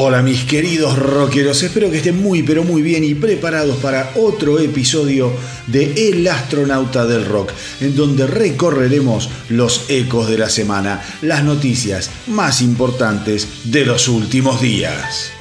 Hola mis queridos rockeros, espero que estén muy pero muy bien y preparados para otro episodio de El astronauta del rock, en donde recorreremos los ecos de la semana, las noticias más importantes de los últimos días.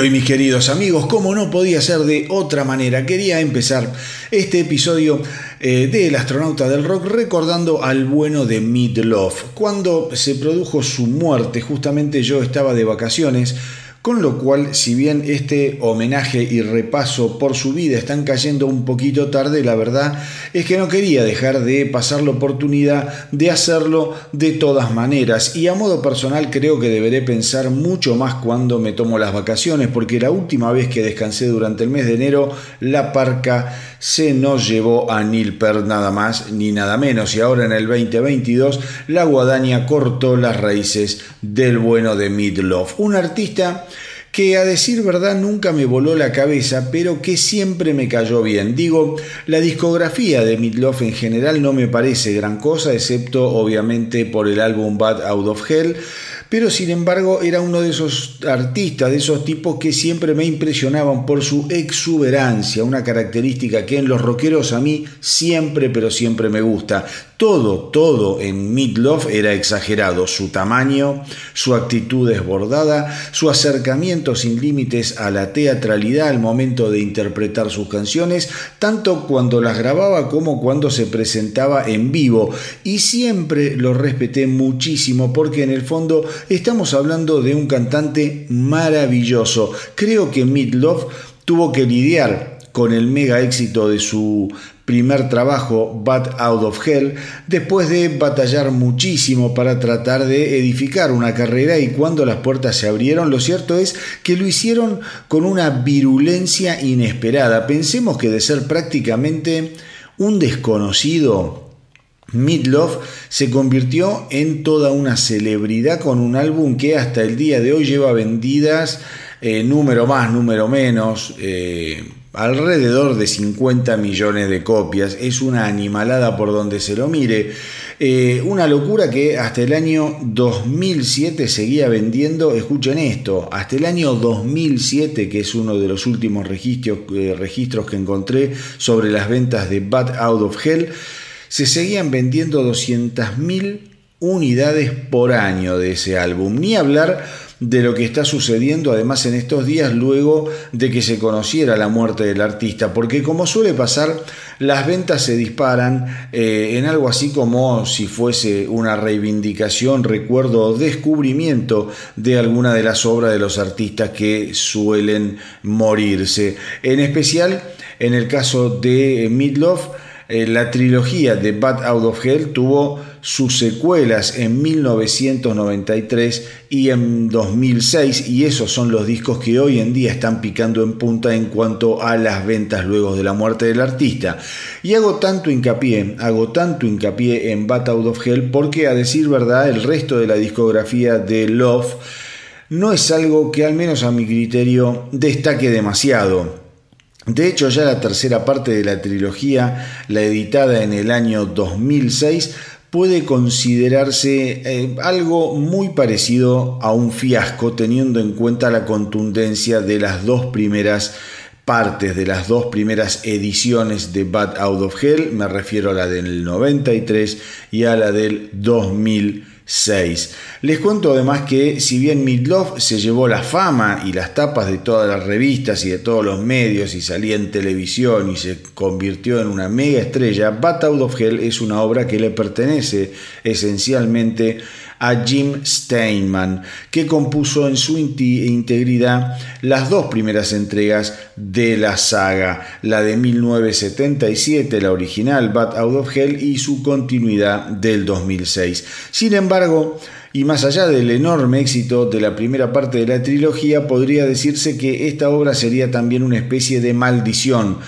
Hoy mis queridos amigos, como no podía ser de otra manera, quería empezar este episodio eh, del astronauta del rock recordando al bueno de Love. Cuando se produjo su muerte, justamente yo estaba de vacaciones con lo cual, si bien este homenaje y repaso por su vida están cayendo un poquito tarde, la verdad es que no quería dejar de pasar la oportunidad de hacerlo de todas maneras. Y a modo personal creo que deberé pensar mucho más cuando me tomo las vacaciones, porque la última vez que descansé durante el mes de enero, la parca se nos llevó a Nilper nada más ni nada menos. Y ahora en el 2022, la guadaña cortó las raíces del bueno de Midlove, un artista que a decir verdad nunca me voló la cabeza, pero que siempre me cayó bien. Digo, la discografía de Midloff en general no me parece gran cosa, excepto obviamente por el álbum Bad Out of Hell, pero sin embargo era uno de esos artistas, de esos tipos que siempre me impresionaban por su exuberancia, una característica que en los rockeros a mí siempre, pero siempre me gusta. Todo, todo en Midlove era exagerado, su tamaño, su actitud desbordada, su acercamiento sin límites a la teatralidad al momento de interpretar sus canciones, tanto cuando las grababa como cuando se presentaba en vivo. Y siempre lo respeté muchísimo porque en el fondo estamos hablando de un cantante maravilloso. Creo que Midlove tuvo que lidiar con el mega éxito de su primer trabajo, Bad Out of Hell, después de batallar muchísimo para tratar de edificar una carrera y cuando las puertas se abrieron, lo cierto es que lo hicieron con una virulencia inesperada. Pensemos que de ser prácticamente un desconocido, Midlove se convirtió en toda una celebridad con un álbum que hasta el día de hoy lleva vendidas eh, número más, número menos. Eh, alrededor de 50 millones de copias. Es una animalada por donde se lo mire. Eh, una locura que hasta el año 2007 seguía vendiendo, escuchen esto, hasta el año 2007, que es uno de los últimos registros, eh, registros que encontré sobre las ventas de Bad Out of Hell, se seguían vendiendo 200.000 unidades por año de ese álbum. Ni hablar de lo que está sucediendo además en estos días luego de que se conociera la muerte del artista, porque como suele pasar, las ventas se disparan eh, en algo así como si fuese una reivindicación, recuerdo o descubrimiento de alguna de las obras de los artistas que suelen morirse. En especial, en el caso de Midlove, eh, la trilogía de Bad Out of Hell tuvo sus secuelas en 1993 y en 2006 y esos son los discos que hoy en día están picando en punta en cuanto a las ventas luego de la muerte del artista. Y hago tanto hincapié, hago tanto hincapié en Bad Out of Hell porque a decir verdad el resto de la discografía de Love no es algo que al menos a mi criterio destaque demasiado. De hecho, ya la tercera parte de la trilogía, la editada en el año 2006, puede considerarse eh, algo muy parecido a un fiasco teniendo en cuenta la contundencia de las dos primeras partes de las dos primeras ediciones de Bad Out of Hell, me refiero a la del 93 y a la del 2000 6. Les cuento además que si bien Midlove se llevó la fama y las tapas de todas las revistas y de todos los medios y salía en televisión y se convirtió en una mega estrella, Bat Out of Hell es una obra que le pertenece esencialmente a Jim Steinman, que compuso en su integridad las dos primeras entregas de la saga, la de 1977, la original Bad Out of Hell, y su continuidad del 2006. Sin embargo, y más allá del enorme éxito de la primera parte de la trilogía, podría decirse que esta obra sería también una especie de maldición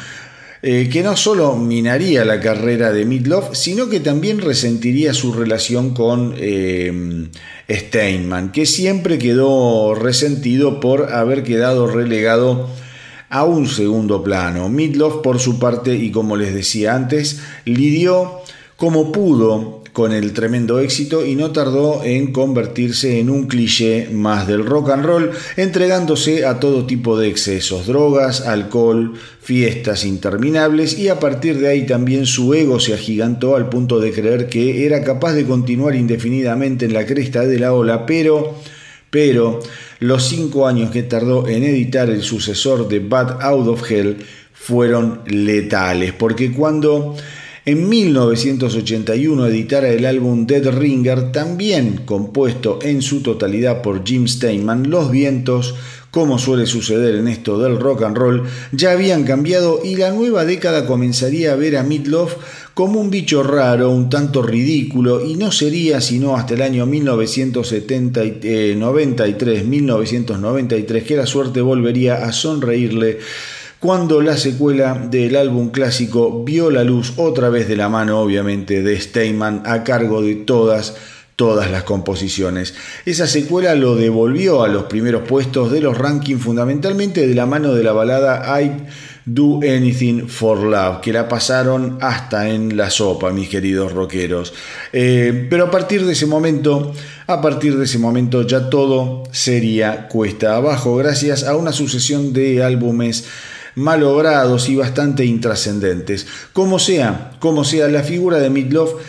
eh, que no solo minaría la carrera de Midlove, sino que también resentiría su relación con eh, Steinman, que siempre quedó resentido por haber quedado relegado a un segundo plano. Midlove, por su parte, y como les decía antes, lidió como pudo con el tremendo éxito y no tardó en convertirse en un cliché más del rock and roll, entregándose a todo tipo de excesos, drogas, alcohol, fiestas interminables y a partir de ahí también su ego se agigantó al punto de creer que era capaz de continuar indefinidamente en la cresta de la ola, pero, pero los cinco años que tardó en editar el sucesor de Bad Out of Hell fueron letales, porque cuando en 1981 editara el álbum Dead Ringer, también compuesto en su totalidad por Jim Steinman, los vientos, como suele suceder en esto del rock and roll, ya habían cambiado y la nueva década comenzaría a ver a Meatloaf como un bicho raro, un tanto ridículo, y no sería sino hasta el año 1993-1993 eh, que la suerte volvería a sonreírle cuando la secuela del álbum clásico vio la luz otra vez de la mano obviamente de Steinman a cargo de todas todas las composiciones. Esa secuela lo devolvió a los primeros puestos de los rankings fundamentalmente de la mano de la balada I Do Anything for Love, que la pasaron hasta en la sopa, mis queridos rockeros. Eh, pero a partir de ese momento, a partir de ese momento ya todo sería cuesta abajo, gracias a una sucesión de álbumes malogrados y bastante intrascendentes. Como sea, como sea, la figura de Midlove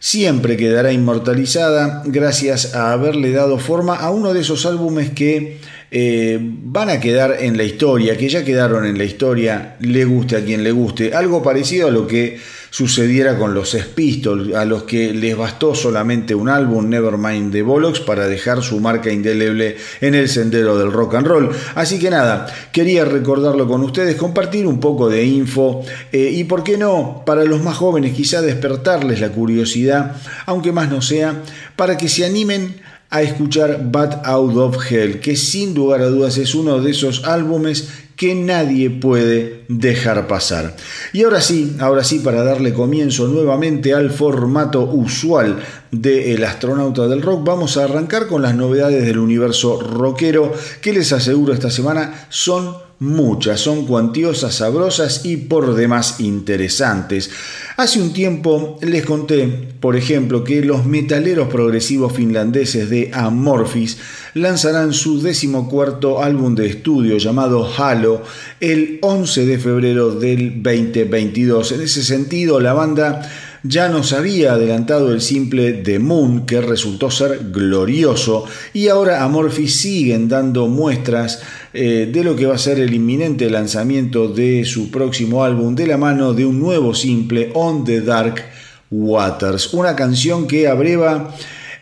siempre quedará inmortalizada gracias a haberle dado forma a uno de esos álbumes que eh, van a quedar en la historia, que ya quedaron en la historia, le guste a quien le guste, algo parecido a lo que sucediera con los Pistols, a los que les bastó solamente un álbum, Nevermind de Bollocks, para dejar su marca indeleble en el sendero del rock and roll. Así que nada, quería recordarlo con ustedes, compartir un poco de info eh, y, por qué no, para los más jóvenes, quizá despertarles la curiosidad, aunque más no sea, para que se animen a escuchar Bad Out of Hell, que sin lugar a dudas es uno de esos álbumes que nadie puede dejar pasar. Y ahora sí, ahora sí, para darle comienzo nuevamente al formato usual de El astronauta del rock, vamos a arrancar con las novedades del universo rockero que les aseguro esta semana son muchas, son cuantiosas, sabrosas y por demás interesantes. Hace un tiempo les conté, por ejemplo, que los metaleros progresivos finlandeses de Amorphis lanzarán su decimocuarto álbum de estudio llamado Halo el 11 de febrero del 2022. En ese sentido, la banda ya nos había adelantado el simple The Moon, que resultó ser glorioso, y ahora Amorphis siguen dando muestras eh, de lo que va a ser el inminente lanzamiento de su próximo álbum de la mano de un nuevo simple, On the Dark Waters, una canción que abreva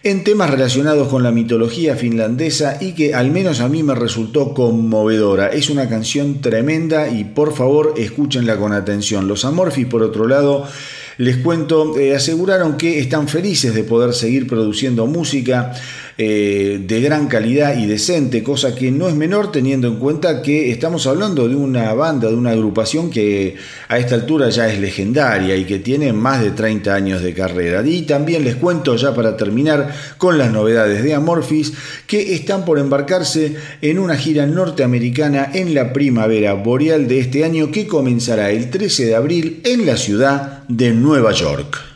en temas relacionados con la mitología finlandesa y que al menos a mí me resultó conmovedora. Es una canción tremenda y por favor escúchenla con atención. Los Amorphis, por otro lado, les cuento, eh, aseguraron que están felices de poder seguir produciendo música eh, de gran calidad y decente, cosa que no es menor teniendo en cuenta que estamos hablando de una banda, de una agrupación que a esta altura ya es legendaria y que tiene más de 30 años de carrera. Y también les cuento ya para terminar con las novedades de Amorphis que están por embarcarse en una gira norteamericana en la primavera boreal de este año que comenzará el 13 de abril en la ciudad de Nueva York.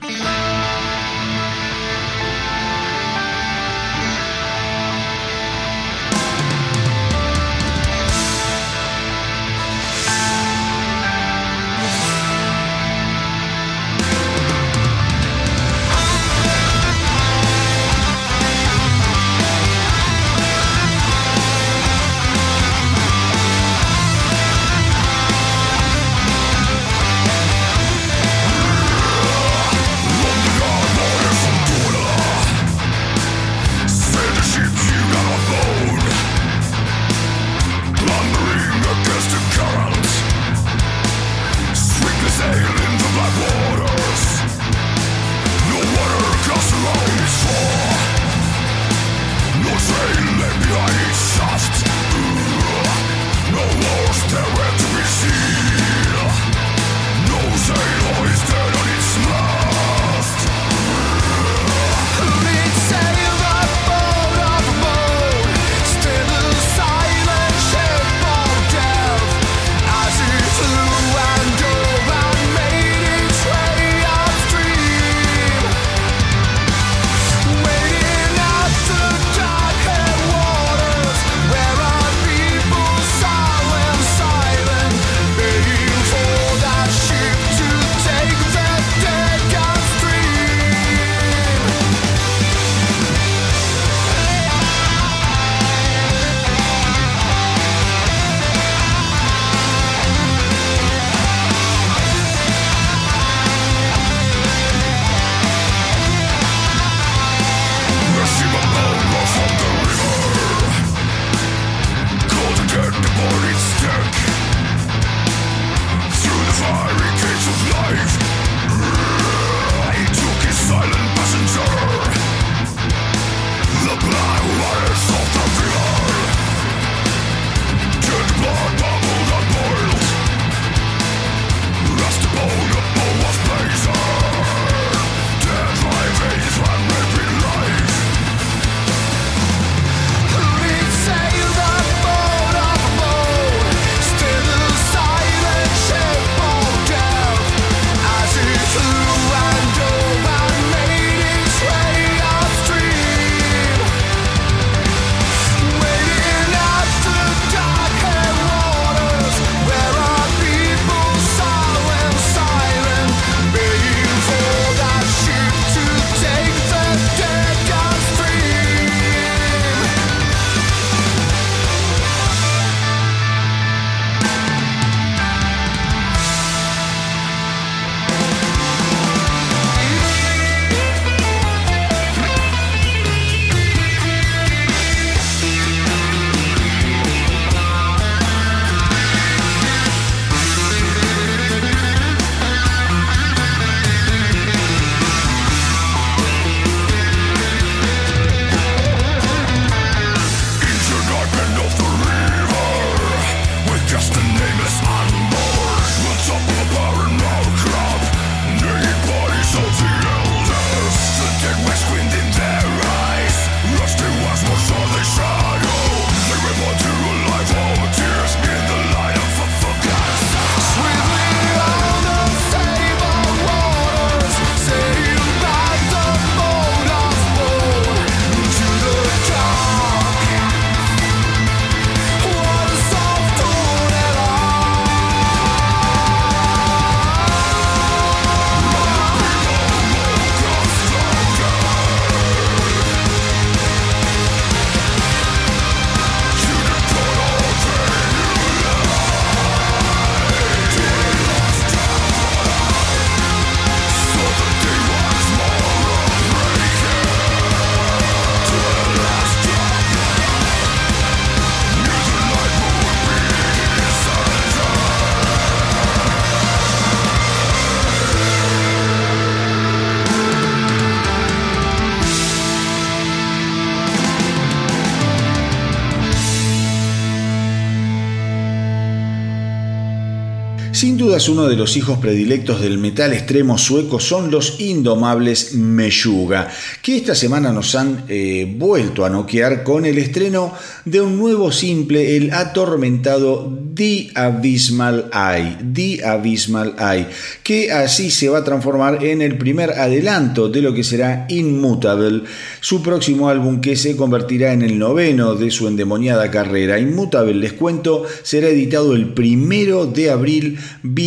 Dudas uno de los hijos predilectos del metal extremo sueco son los indomables Meyuga, que esta semana nos han eh, vuelto a noquear con el estreno de un nuevo simple, el atormentado The Abysmal Eye, The Abysmal Eye, que así se va a transformar en el primer adelanto de lo que será Immutable, su próximo álbum que se convertirá en el noveno de su endemoniada carrera. Immutable, les cuento, será editado el primero de abril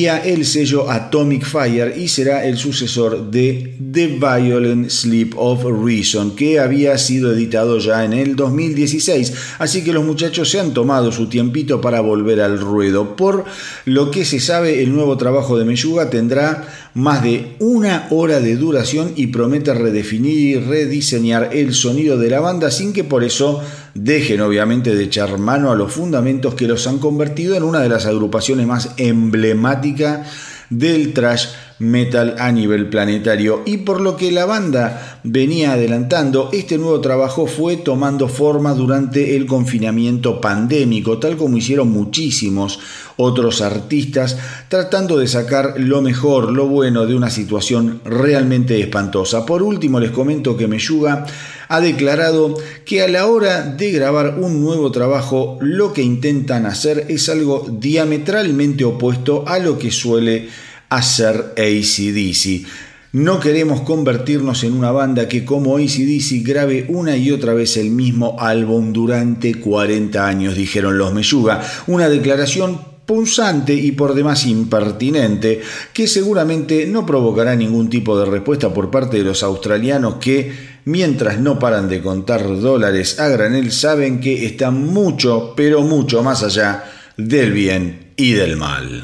el sello Atomic Fire y será el sucesor de The Violent Sleep of Reason, que había sido editado ya en el 2016. Así que los muchachos se han tomado su tiempito para volver al ruedo. Por lo que se sabe, el nuevo trabajo de Meyuga tendrá más de una hora de duración y promete redefinir y rediseñar el sonido de la banda sin que por eso dejen obviamente de echar mano a los fundamentos que los han convertido en una de las agrupaciones más emblemáticas del trash metal a nivel planetario y por lo que la banda venía adelantando, este nuevo trabajo fue tomando forma durante el confinamiento pandémico, tal como hicieron muchísimos otros artistas, tratando de sacar lo mejor, lo bueno de una situación realmente espantosa. Por último, les comento que Meyuga ha declarado que a la hora de grabar un nuevo trabajo, lo que intentan hacer es algo diametralmente opuesto a lo que suele hacer ACDC. No queremos convertirnos en una banda que como ACDC grabe una y otra vez el mismo álbum durante 40 años, dijeron los Meyuga. Una declaración punzante y por demás impertinente, que seguramente no provocará ningún tipo de respuesta por parte de los australianos que, mientras no paran de contar dólares a granel, saben que están mucho, pero mucho más allá del bien y del mal.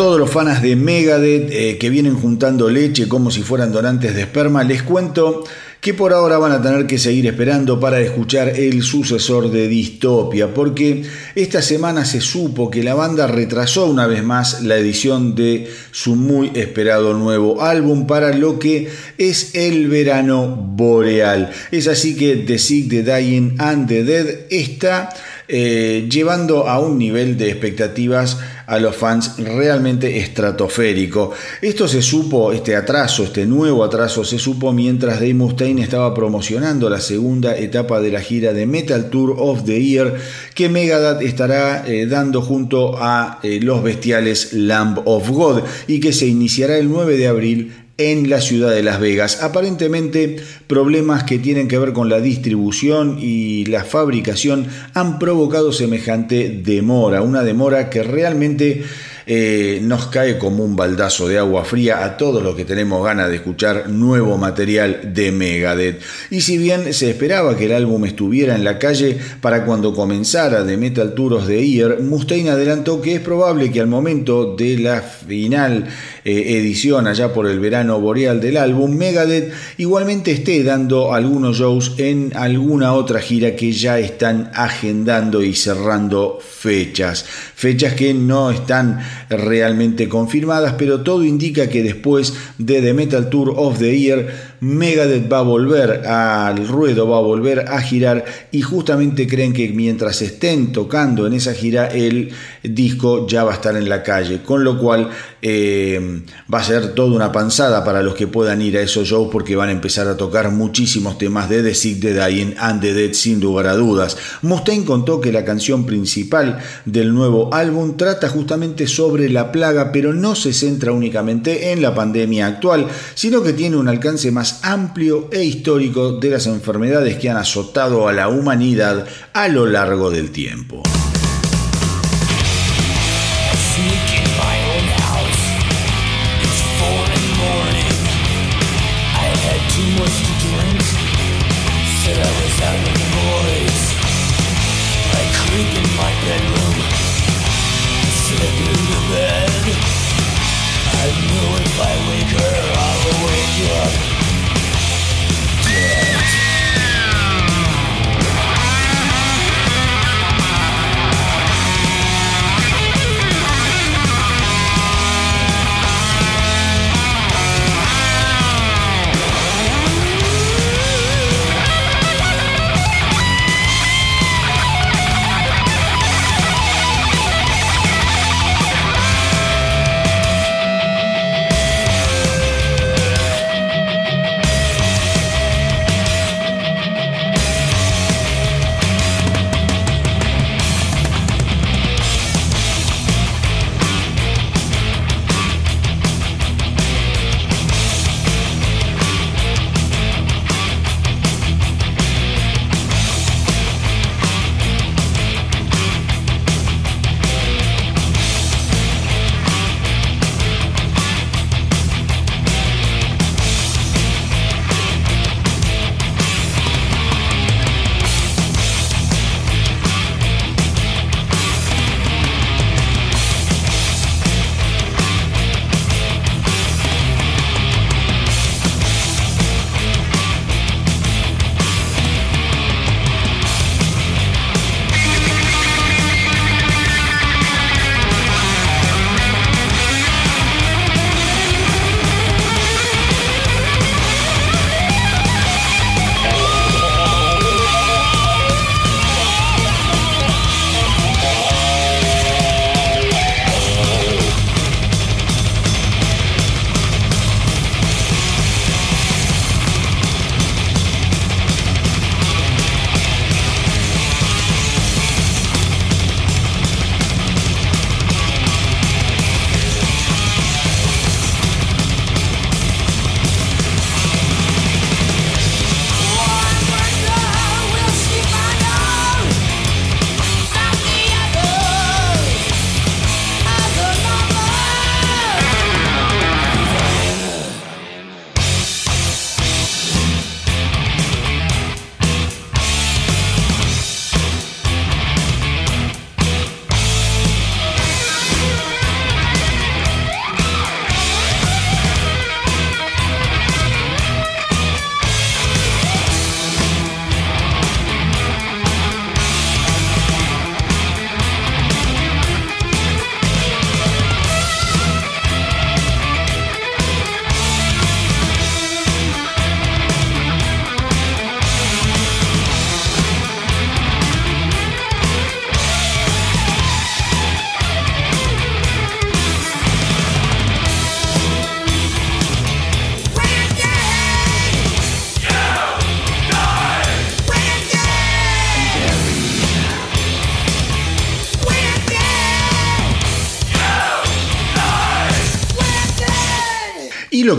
Todos los fans de Megadeth eh, que vienen juntando leche como si fueran donantes de esperma, les cuento que por ahora van a tener que seguir esperando para escuchar el sucesor de Distopia, porque esta semana se supo que la banda retrasó una vez más la edición de su muy esperado nuevo álbum para lo que es el verano boreal. Es así que The Sick, The Dying and The Dead está eh, llevando a un nivel de expectativas a los fans realmente estratosférico. Esto se supo, este atraso, este nuevo atraso se supo mientras Dave Mustaine estaba promocionando la segunda etapa de la gira de Metal Tour of the Year que Megadeth estará eh, dando junto a eh, los bestiales Lamb of God y que se iniciará el 9 de abril en la ciudad de Las Vegas. Aparentemente problemas que tienen que ver con la distribución y la fabricación han provocado semejante demora, una demora que realmente eh, nos cae como un baldazo de agua fría a todos los que tenemos ganas de escuchar nuevo material de Megadeth. Y si bien se esperaba que el álbum estuviera en la calle para cuando comenzara The Metal Tours de Year, Mustaine adelantó que es probable que al momento de la final eh, edición allá por el verano boreal del álbum, Megadeth igualmente esté dando algunos shows en alguna otra gira que ya están agendando y cerrando fechas. Fechas que no están realmente confirmadas, pero todo indica que después de The Metal Tour of the Year, Megadeth va a volver al ruedo, va a volver a girar y justamente creen que mientras estén tocando en esa gira el disco ya va a estar en la calle, con lo cual eh, va a ser toda una panzada para los que puedan ir a esos shows porque van a empezar a tocar muchísimos temas de The Sick, The Dying and The Dead sin lugar a dudas. Mustaine contó que la canción principal del nuevo álbum trata justamente sobre la plaga, pero no se centra únicamente en la pandemia actual, sino que tiene un alcance más amplio e histórico de las enfermedades que han azotado a la humanidad a lo largo del tiempo.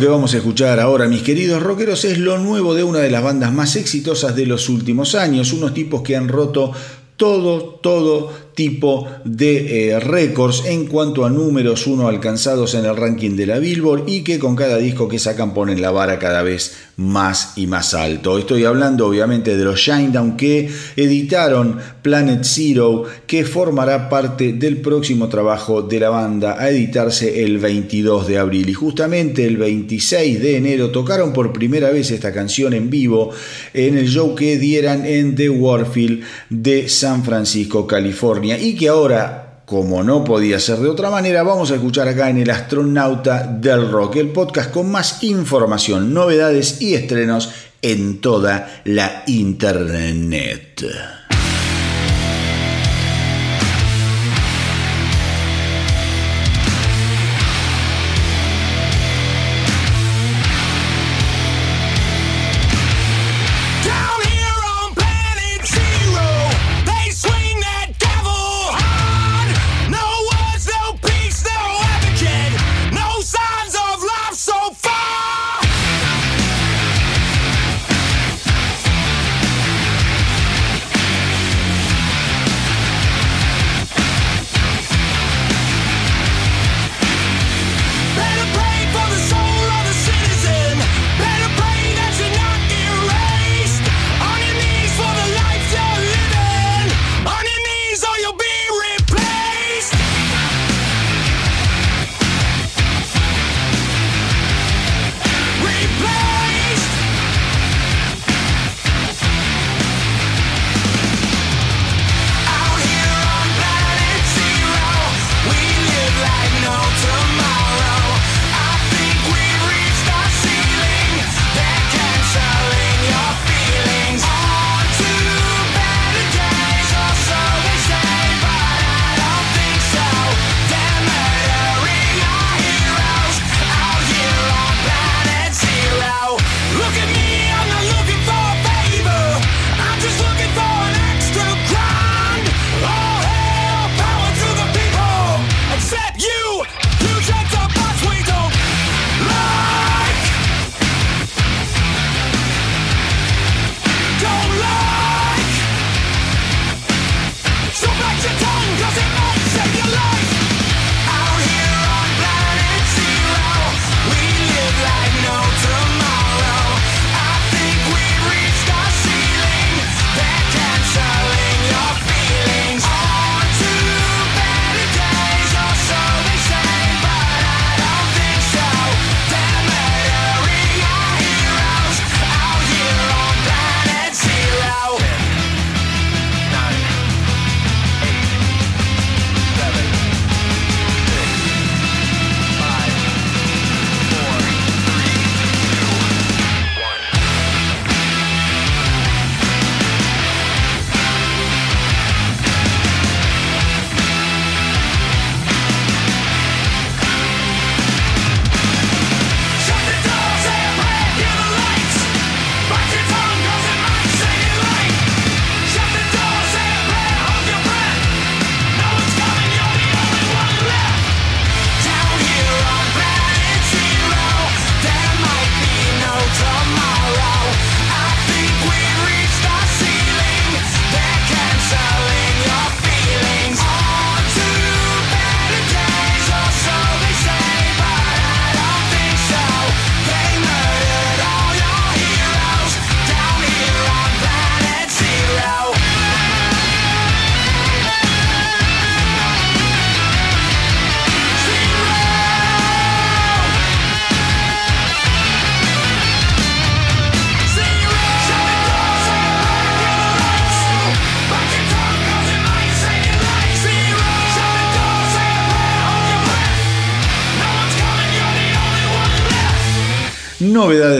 Que vamos a escuchar ahora, mis queridos rockeros, es lo nuevo de una de las bandas más exitosas de los últimos años, unos tipos que han roto todo, todo tipo de eh, récords en cuanto a números uno alcanzados en el ranking de la Billboard y que con cada disco que sacan ponen la vara cada vez más y más alto. Estoy hablando obviamente de los Shinedown que editaron Planet Zero que formará parte del próximo trabajo de la banda a editarse el 22 de abril y justamente el 26 de enero tocaron por primera vez esta canción en vivo en el show que dieran en The Warfield de San Francisco, California y que ahora, como no podía ser de otra manera, vamos a escuchar acá en El Astronauta del Rock, el podcast con más información, novedades y estrenos en toda la Internet.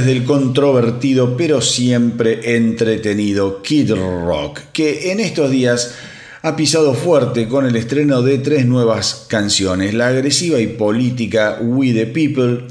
Del controvertido pero siempre entretenido Kid Rock, que en estos días ha pisado fuerte con el estreno de tres nuevas canciones, la agresiva y política We the People,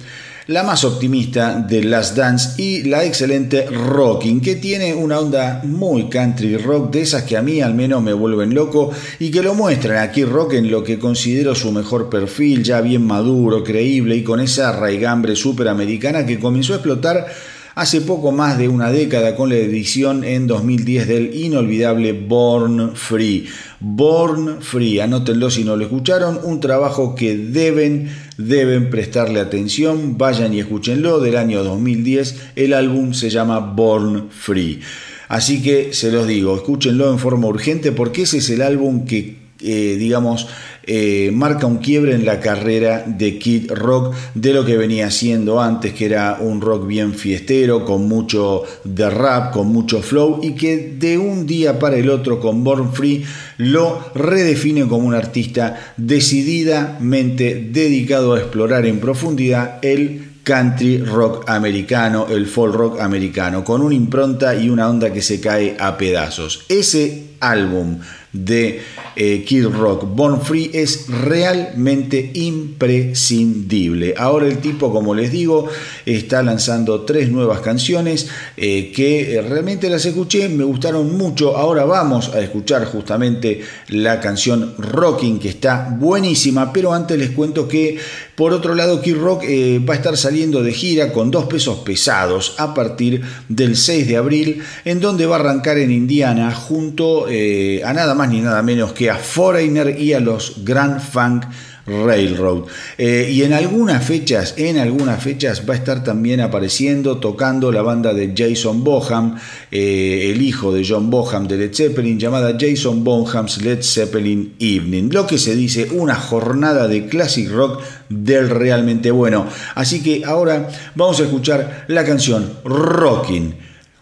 la más optimista de Last Dance y la excelente Rocking, que tiene una onda muy country rock, de esas que a mí al menos me vuelven loco y que lo muestran aquí Rock en lo que considero su mejor perfil, ya bien maduro, creíble y con esa raigambre superamericana que comenzó a explotar hace poco más de una década con la edición en 2010 del inolvidable Born Free. Born Free, anótenlo si no lo escucharon, un trabajo que deben, deben prestarle atención, vayan y escúchenlo, del año 2010, el álbum se llama Born Free. Así que se los digo, escúchenlo en forma urgente porque ese es el álbum que, eh, digamos, eh, marca un quiebre en la carrera de Kid Rock de lo que venía haciendo antes, que era un rock bien fiestero, con mucho de rap, con mucho flow, y que de un día para el otro con Born Free lo redefine como un artista decididamente dedicado a explorar en profundidad el country rock americano, el folk rock americano, con una impronta y una onda que se cae a pedazos. Ese álbum de eh, Kid Rock, Born Free, es realmente imprescindible. Ahora el tipo, como les digo, está lanzando tres nuevas canciones eh, que eh, realmente las escuché, me gustaron mucho. Ahora vamos a escuchar justamente la canción Rocking, que está buenísima, pero antes les cuento que por otro lado, Kid Rock va a estar saliendo de gira con dos pesos pesados a partir del 6 de abril, en donde va a arrancar en Indiana junto a nada más ni nada menos que a Foreigner y a los Grand Funk Railroad. Eh, y en algunas fechas, en algunas fechas va a estar también apareciendo, tocando la banda de Jason Boham, eh, el hijo de John Boham de Led Zeppelin, llamada Jason Bonham's Led Zeppelin Evening. Lo que se dice una jornada de classic rock del realmente bueno. Así que ahora vamos a escuchar la canción Rocking,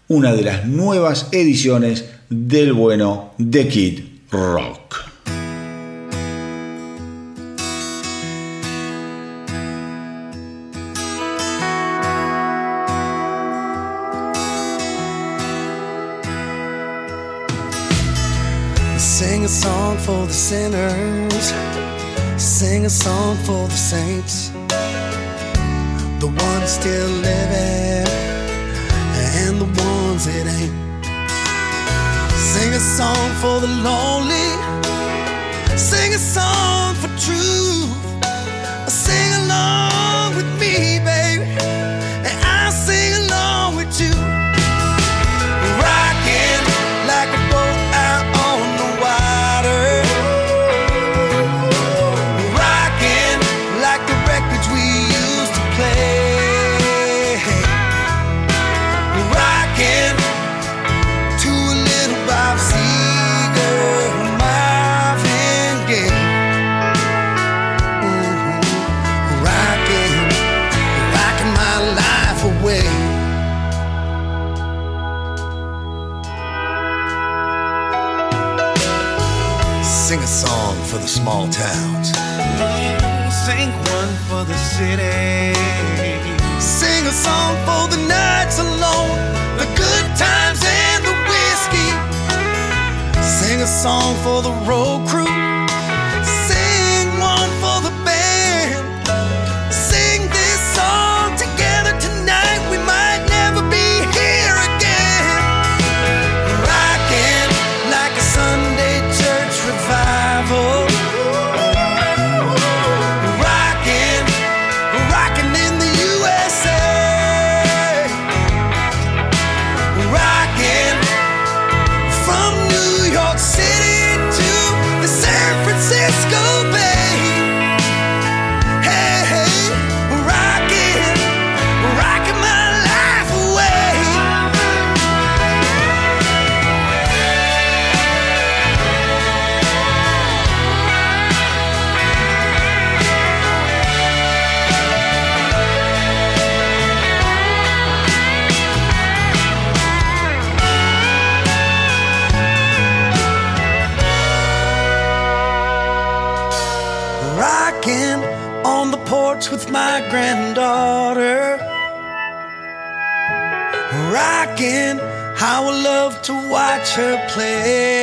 una de las nuevas ediciones del bueno de Kid Rock. Sing a song for the sinners, sing a song for the saints, the ones still living, and the ones it ain't. Sing a song for the lonely. Sing a song for truth. Sing along with me, baby. Small towns. Sing one for the city. Sing a song for the nights alone, the good times and the whiskey. Sing a song for the road crew. To watch her play.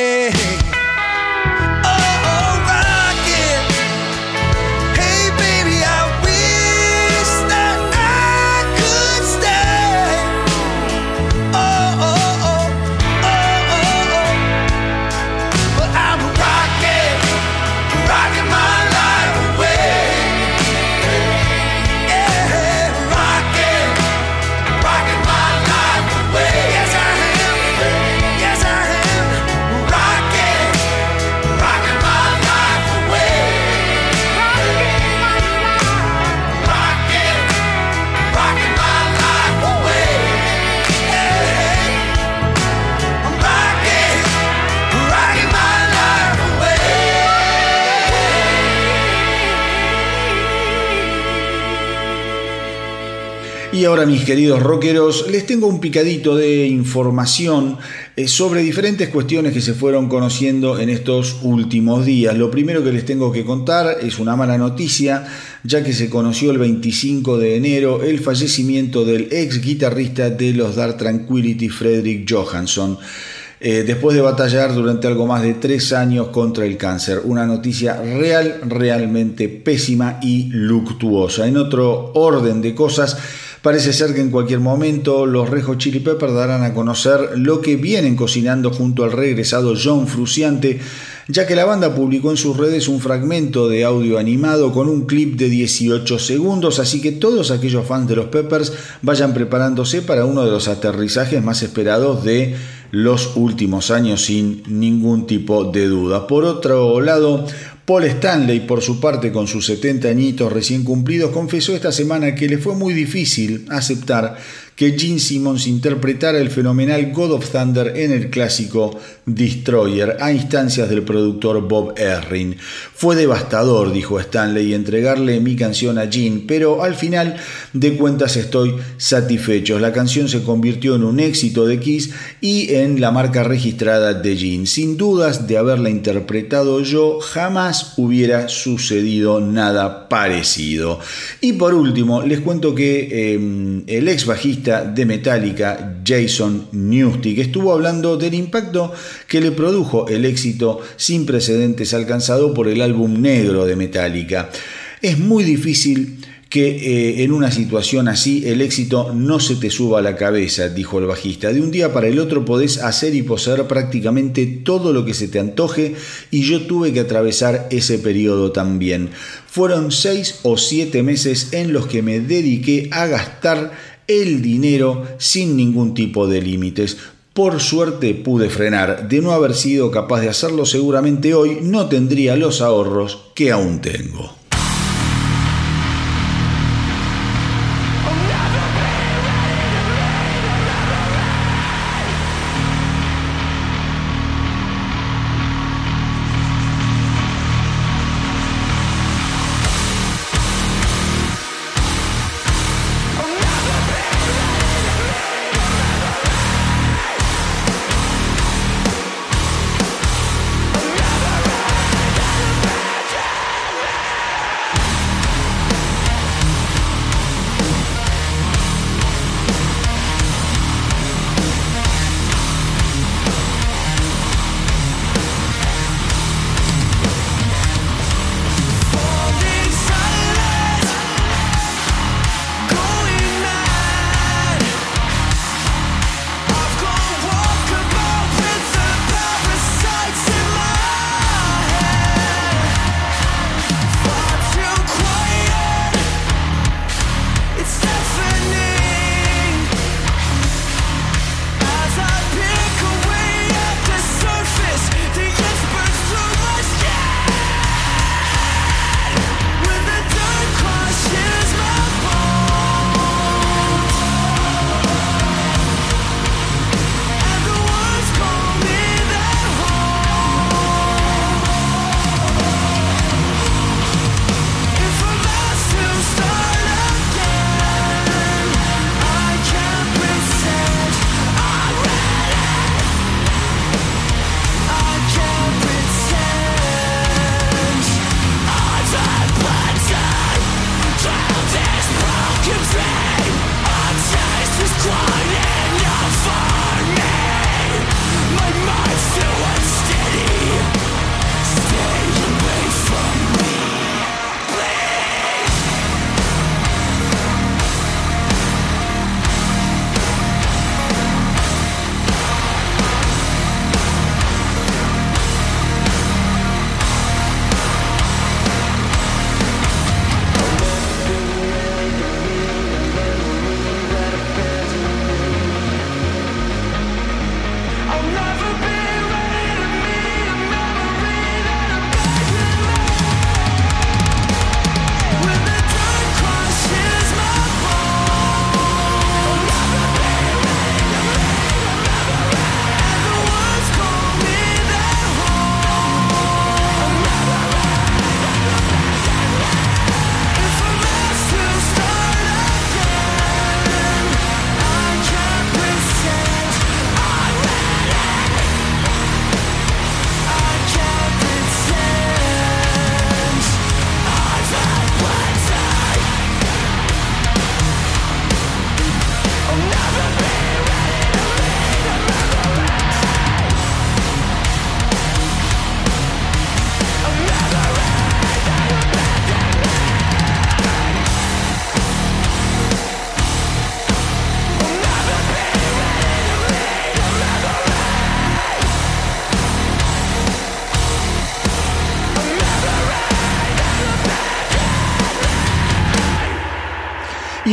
Ahora mis queridos rockeros, les tengo un picadito de información eh, sobre diferentes cuestiones que se fueron conociendo en estos últimos días. Lo primero que les tengo que contar es una mala noticia, ya que se conoció el 25 de enero el fallecimiento del ex guitarrista de los Dark Tranquility, Frederick Johansson. Eh, después de batallar durante algo más de tres años contra el cáncer. Una noticia real, realmente pésima y luctuosa. En otro orden de cosas, Parece ser que en cualquier momento los Rejo Chili Peppers darán a conocer lo que vienen cocinando junto al regresado John Fruciante, ya que la banda publicó en sus redes un fragmento de audio animado con un clip de 18 segundos, así que todos aquellos fans de los Peppers vayan preparándose para uno de los aterrizajes más esperados de los últimos años sin ningún tipo de duda. Por otro lado, Paul Stanley, por su parte, con sus 70 añitos recién cumplidos, confesó esta semana que le fue muy difícil aceptar que Gene Simmons interpretara el fenomenal God of Thunder en el clásico Destroyer a instancias del productor Bob Erring. Fue devastador, dijo Stanley, entregarle mi canción a Gene, pero al final de cuentas estoy satisfecho. La canción se convirtió en un éxito de Kiss y en la marca registrada de Gene. Sin dudas de haberla interpretado yo, jamás hubiera sucedido nada parecido. Y por último, les cuento que em, el ex bajista de Metallica, Jason Newsted, estuvo hablando del impacto que le produjo el éxito sin precedentes alcanzado por el álbum negro de Metallica. Es muy difícil que eh, en una situación así el éxito no se te suba a la cabeza, dijo el bajista. De un día para el otro podés hacer y poseer prácticamente todo lo que se te antoje y yo tuve que atravesar ese periodo también. Fueron seis o siete meses en los que me dediqué a gastar el dinero sin ningún tipo de límites. Por suerte pude frenar. De no haber sido capaz de hacerlo seguramente hoy no tendría los ahorros que aún tengo.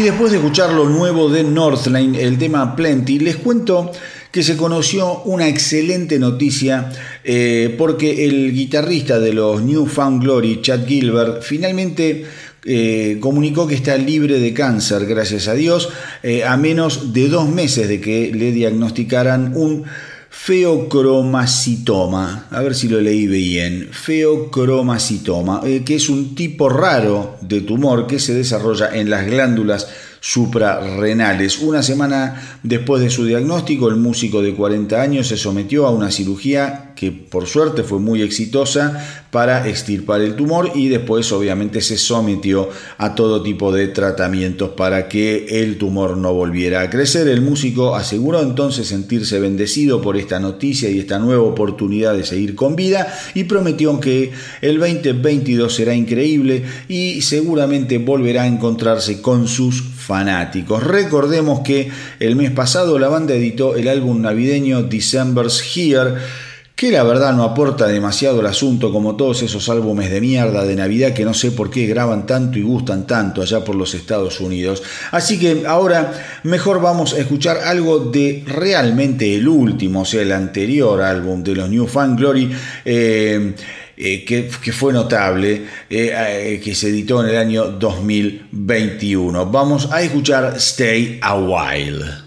Después de escuchar lo nuevo de Northline, el tema Plenty, les cuento que se conoció una excelente noticia eh, porque el guitarrista de los New Found Glory, Chad Gilbert, finalmente eh, comunicó que está libre de cáncer, gracias a Dios, eh, a menos de dos meses de que le diagnosticaran un feocromacitoma, a ver si lo leí bien, feocromacitoma, que es un tipo raro de tumor que se desarrolla en las glándulas suprarrenales. Una semana después de su diagnóstico, el músico de 40 años se sometió a una cirugía que por suerte fue muy exitosa para extirpar el tumor y después obviamente se sometió a todo tipo de tratamientos para que el tumor no volviera a crecer. El músico aseguró entonces sentirse bendecido por esta noticia y esta nueva oportunidad de seguir con vida y prometió que el 2022 será increíble y seguramente volverá a encontrarse con sus fanáticos. Recordemos que el mes pasado la banda editó el álbum navideño December's Here que la verdad no aporta demasiado al asunto como todos esos álbumes de mierda de Navidad que no sé por qué graban tanto y gustan tanto allá por los Estados Unidos. Así que ahora mejor vamos a escuchar algo de realmente el último, o sea, el anterior álbum de los New Fan Glory. Eh, eh, que, fue notable, eh, que se editó en el año 2021. Vamos a escuchar Stay a While.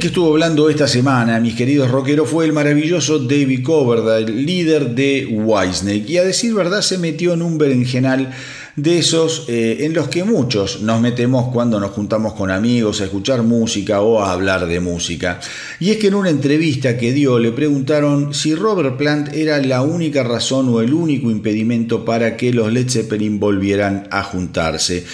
Que estuvo hablando esta semana, mis queridos rockeros, fue el maravilloso David Coverdale, líder de Whitesnake. Y a decir verdad, se metió en un berenjenal de esos eh, en los que muchos nos metemos cuando nos juntamos con amigos a escuchar música o a hablar de música. Y es que en una entrevista que dio le preguntaron si Robert Plant era la única razón o el único impedimento para que los Led Zeppelin volvieran a juntarse.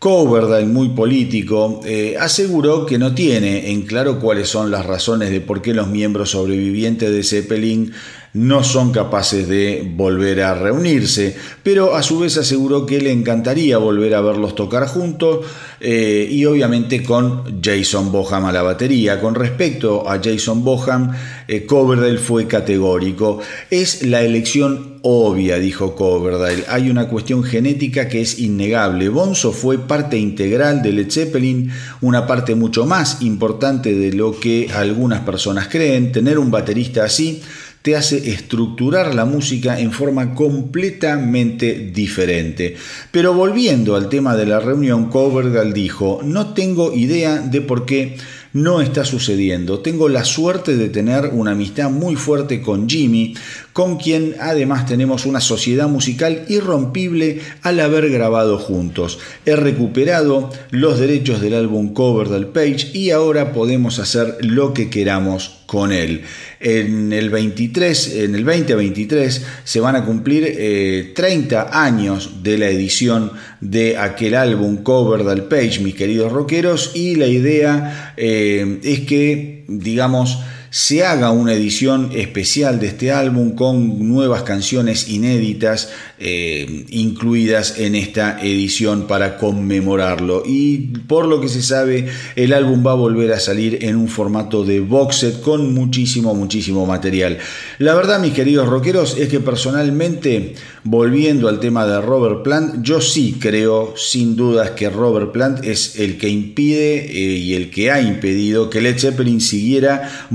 Coverdale, muy político, eh, aseguró que no tiene en claro cuáles son las razones de por qué los miembros sobrevivientes de Zeppelin no son capaces de volver a reunirse, pero a su vez aseguró que le encantaría volver a verlos tocar juntos eh, y obviamente con Jason Boham a la batería. Con respecto a Jason Boham, eh, Coverdale fue categórico. Es la elección obvia, dijo Coverdale. Hay una cuestión genética que es innegable. Bonzo fue parte integral de Led Zeppelin, una parte mucho más importante de lo que algunas personas creen. Tener un baterista así te hace estructurar la música en forma completamente diferente. Pero volviendo al tema de la reunión, Coverdale dijo, no tengo idea de por qué no está sucediendo. Tengo la suerte de tener una amistad muy fuerte con Jimmy, con quien además tenemos una sociedad musical irrompible al haber grabado juntos. He recuperado los derechos del álbum cover del Page y ahora podemos hacer lo que queramos con él. En el 23, en el 2023 se van a cumplir 30 eh, años de la edición de aquel álbum cover del Page, mis queridos rockeros, y la idea eh, es que, digamos, se haga una edición especial de este álbum con nuevas canciones inéditas eh, incluidas en esta edición para conmemorarlo. Y por lo que se sabe, el álbum va a volver a salir en un formato de box set con muchísimo, muchísimo material. La verdad, mis queridos rockeros, es que personalmente, volviendo al tema de Robert Plant, yo sí creo, sin dudas, que Robert Plant es el que impide eh, y el que ha impedido que Led Zeppelin siguiera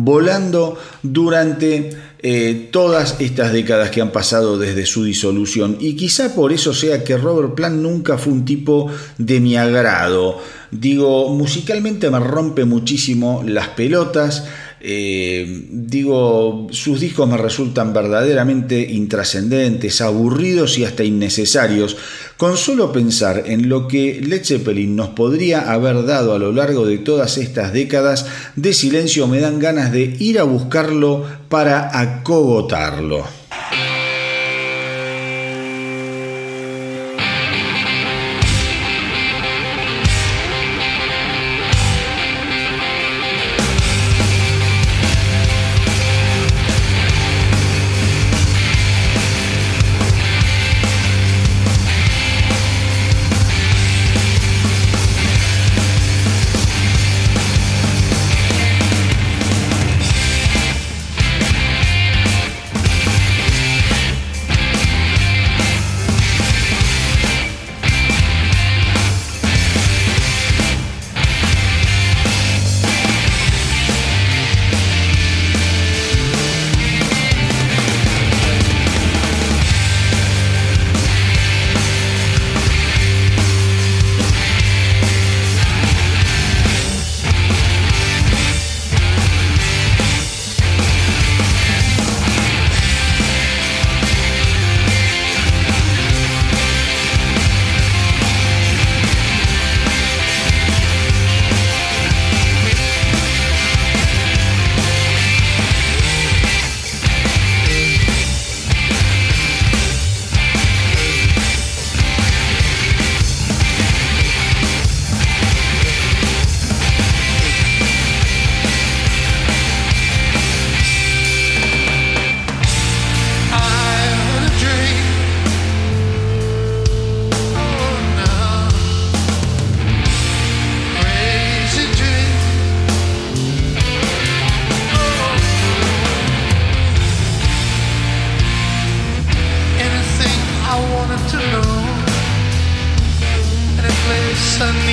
durante eh, todas estas décadas que han pasado desde su disolución. Y quizá por eso sea que Robert Plant nunca fue un tipo de mi agrado. Digo, musicalmente me rompe muchísimo las pelotas. Eh, digo, sus discos me resultan verdaderamente intrascendentes, aburridos y hasta innecesarios. Con solo pensar en lo que Led Zeppelin nos podría haber dado a lo largo de todas estas décadas de silencio, me dan ganas de ir a buscarlo para acogotarlo. to a place I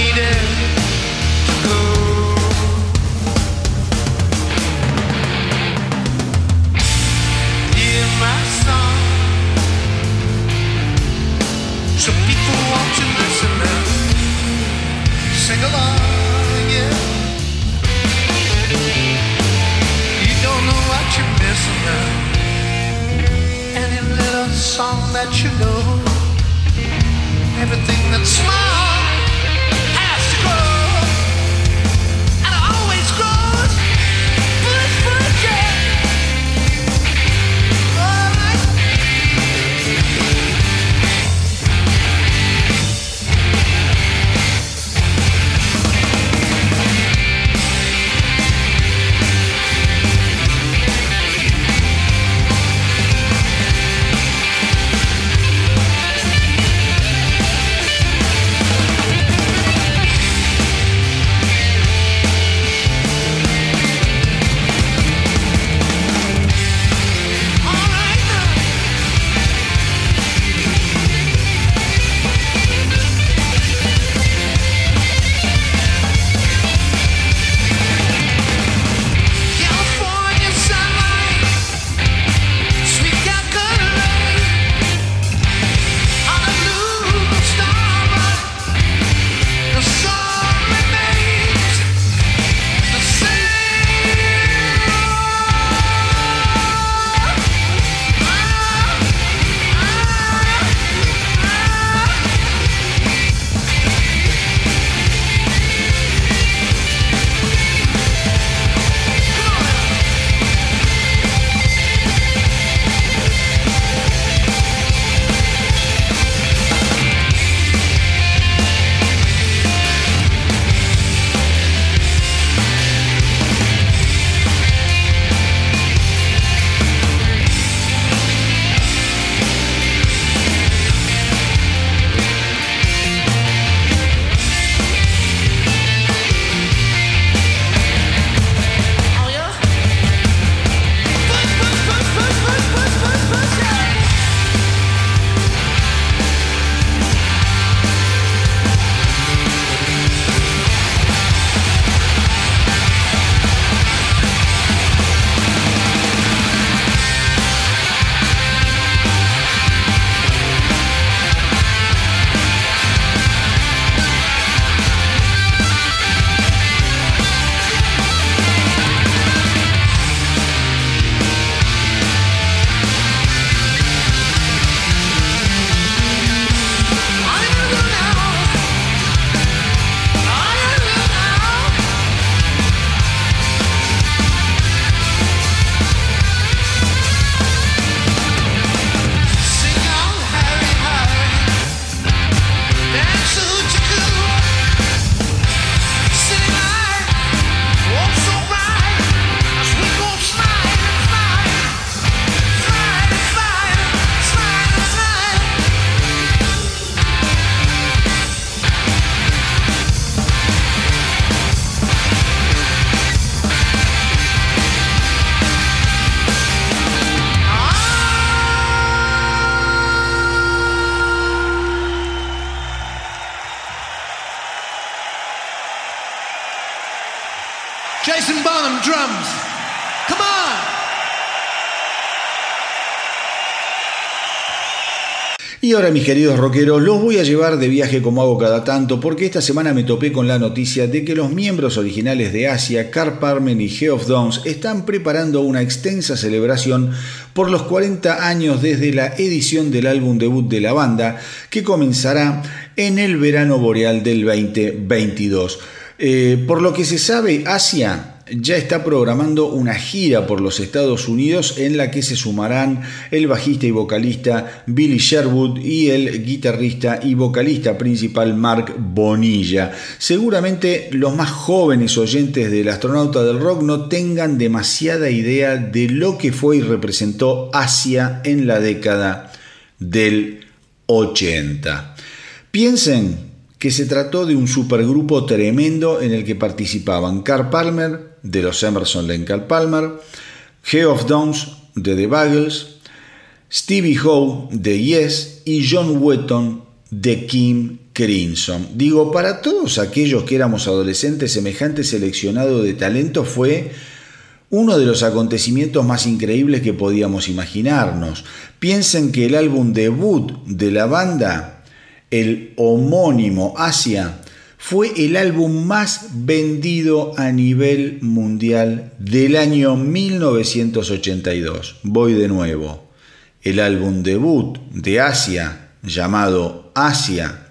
Y ahora mis queridos rockeros, los voy a llevar de viaje como hago cada tanto porque esta semana me topé con la noticia de que los miembros originales de Asia, Carl Parmen y Geoff Downs, están preparando una extensa celebración por los 40 años desde la edición del álbum debut de la banda que comenzará en el verano boreal del 2022. Eh, por lo que se sabe, Asia ya está programando una gira por los Estados Unidos en la que se sumarán el bajista y vocalista Billy Sherwood y el guitarrista y vocalista principal Mark Bonilla. Seguramente los más jóvenes oyentes del astronauta del rock no tengan demasiada idea de lo que fue y representó Asia en la década del 80. Piensen que se trató de un supergrupo tremendo en el que participaban Carl Palmer de los Emerson and Palmer, Geoff Downs de The Buggles, Stevie Howe de Yes y John Wetton de Kim Crimson. Digo, para todos aquellos que éramos adolescentes, semejante seleccionado de talento fue uno de los acontecimientos más increíbles que podíamos imaginarnos. Piensen que el álbum debut de la banda, el homónimo Asia, fue el álbum más vendido a nivel mundial del año 1982. Voy de nuevo. El álbum debut de Asia, llamado Asia,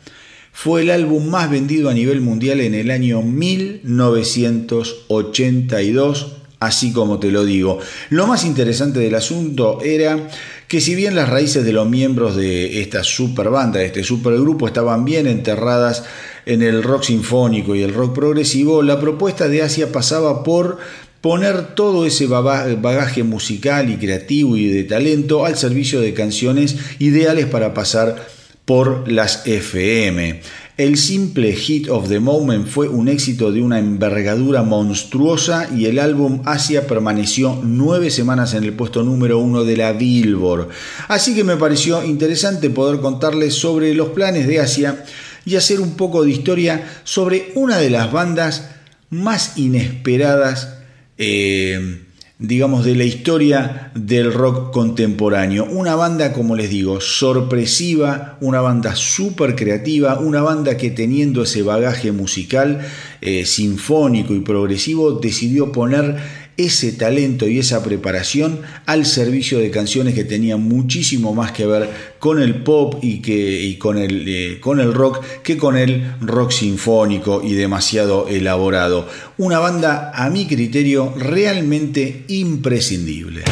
fue el álbum más vendido a nivel mundial en el año 1982, así como te lo digo. Lo más interesante del asunto era que si bien las raíces de los miembros de esta super banda, de este supergrupo, estaban bien enterradas en el rock sinfónico y el rock progresivo, la propuesta de Asia pasaba por poner todo ese bagaje musical y creativo y de talento al servicio de canciones ideales para pasar por las FM. El simple Hit of the Moment fue un éxito de una envergadura monstruosa y el álbum Asia permaneció nueve semanas en el puesto número uno de la Billboard. Así que me pareció interesante poder contarles sobre los planes de Asia y hacer un poco de historia sobre una de las bandas más inesperadas, eh, digamos, de la historia del rock contemporáneo. Una banda, como les digo, sorpresiva, una banda súper creativa, una banda que teniendo ese bagaje musical, eh, sinfónico y progresivo, decidió poner ese talento y esa preparación al servicio de canciones que tenían muchísimo más que ver con el pop y, que, con, el, eh, con el rock que con el rock sinfónico y demasiado elaborado. Una banda, a mi criterio, realmente imprescindible.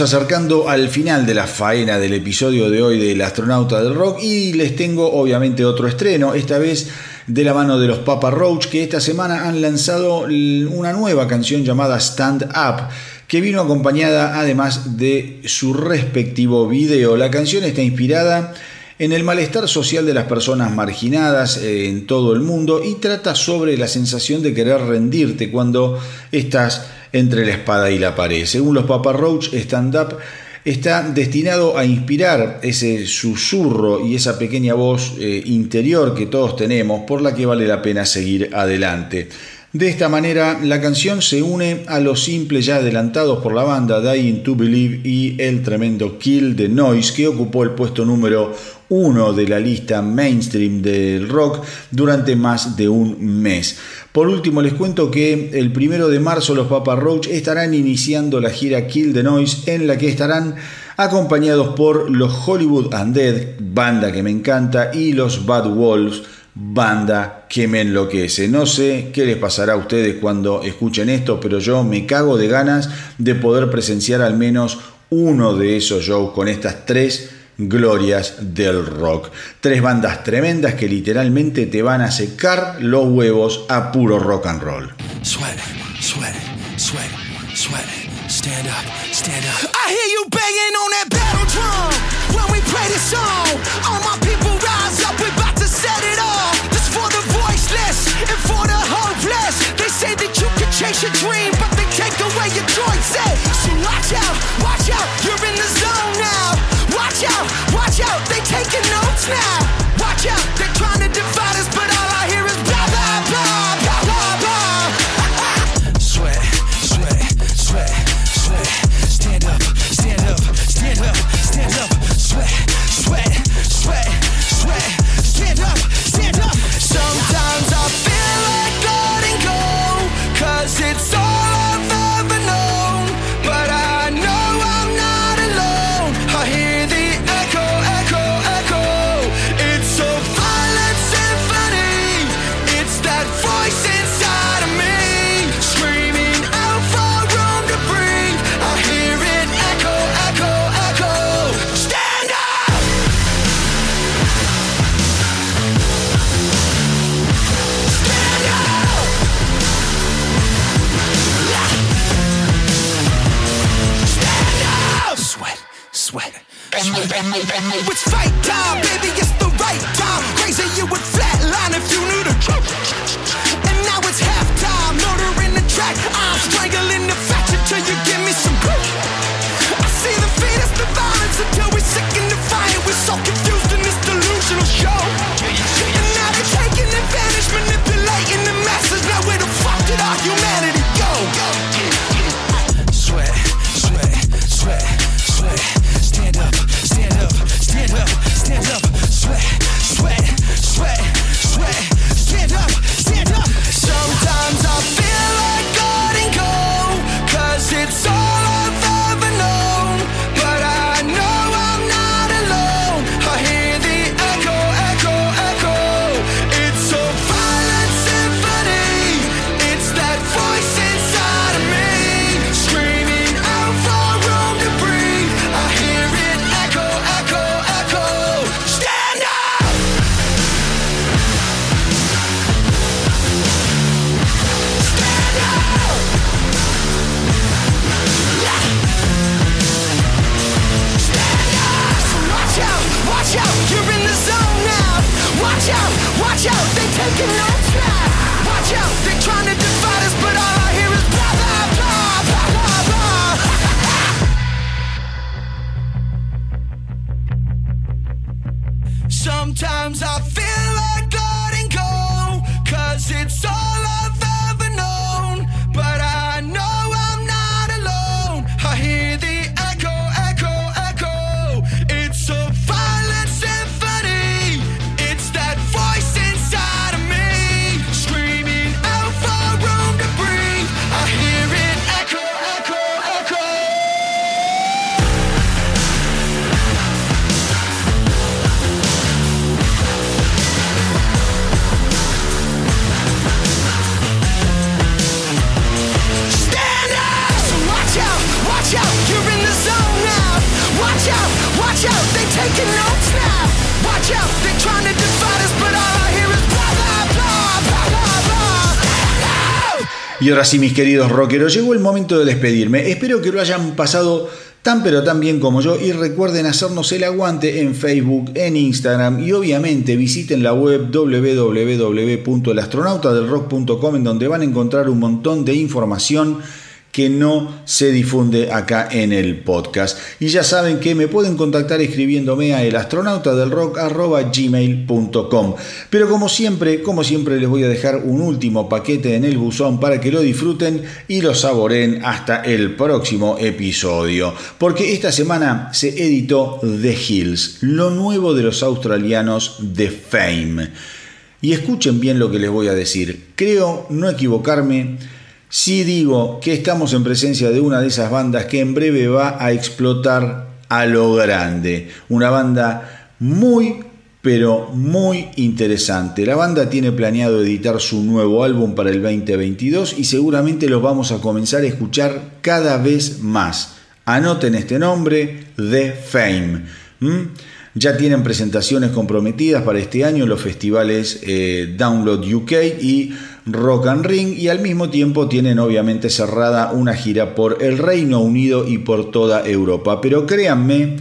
Acercando al final de la faena del episodio de hoy del Astronauta del Rock y les tengo obviamente otro estreno, esta vez de la mano de los Papa Roach que esta semana han lanzado una nueva canción llamada Stand Up que vino acompañada además de su respectivo video. La canción está inspirada en el malestar social de las personas marginadas eh, en todo el mundo y trata sobre la sensación de querer rendirte cuando estás entre la espada y la pared. Según los Papa Roach, Stand Up está destinado a inspirar ese susurro y esa pequeña voz eh, interior que todos tenemos por la que vale la pena seguir adelante. De esta manera, la canción se une a los simples ya adelantados por la banda Dying to Believe y el tremendo Kill the Noise que ocupó el puesto número uno de la lista mainstream del rock durante más de un mes. Por último, les cuento que el primero de marzo los Papa Roach estarán iniciando la gira Kill the Noise en la que estarán acompañados por los Hollywood Undead, banda que me encanta, y los Bad Wolves banda que me enloquece. No sé qué les pasará a ustedes cuando escuchen esto, pero yo me cago de ganas de poder presenciar al menos uno de esos shows con estas tres glorias del rock. Tres bandas tremendas que literalmente te van a secar los huevos a puro rock and roll. Stand up, stand up. I hear you banging on that battle drum when we play this song. All my people your dream, but they take away your choices. So watch out, watch out, you're in the zone now. Watch out, watch out, they taking notes now. It's fight time, baby, it's ahora sí, mis queridos rockeros, llegó el momento de despedirme. Espero que lo hayan pasado tan pero tan bien como yo y recuerden hacernos el aguante en Facebook, en Instagram y obviamente visiten la web www.elastronautadelrock.com en donde van a encontrar un montón de información que no se difunde acá en el podcast. Y ya saben que me pueden contactar escribiéndome a elastronautadelrock.gmail.com. Pero como siempre, como siempre les voy a dejar un último paquete en el buzón para que lo disfruten y lo saboren hasta el próximo episodio. Porque esta semana se editó The Hills, lo nuevo de los australianos de Fame. Y escuchen bien lo que les voy a decir. Creo no equivocarme si digo que estamos en presencia de una de esas bandas que en breve va a explotar a lo grande. Una banda muy, pero muy interesante. La banda tiene planeado editar su nuevo álbum para el 2022 y seguramente los vamos a comenzar a escuchar cada vez más. Anoten este nombre, The Fame. ¿Mm? Ya tienen presentaciones comprometidas para este año en los festivales eh, Download UK y Rock and Ring y al mismo tiempo tienen obviamente cerrada una gira por el Reino Unido y por toda Europa. Pero créanme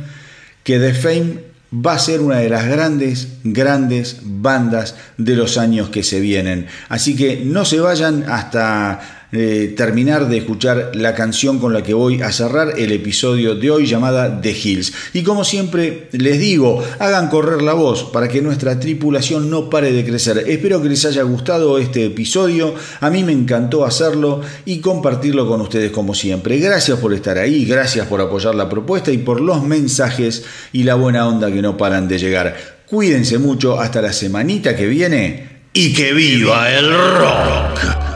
que The Fame va a ser una de las grandes, grandes bandas de los años que se vienen. Así que no se vayan hasta eh, terminar de escuchar la canción con la que voy a cerrar el episodio de hoy llamada The Hills. Y como siempre les digo, hagan correr la voz para que nuestra tripulación no pare de crecer. Espero que les haya gustado este episodio, a mí me encantó hacerlo y compartirlo con ustedes como siempre. Gracias por estar ahí, gracias por apoyar la propuesta y por los mensajes y la buena onda que no paran de llegar. Cuídense mucho hasta la semanita que viene y que viva el rock.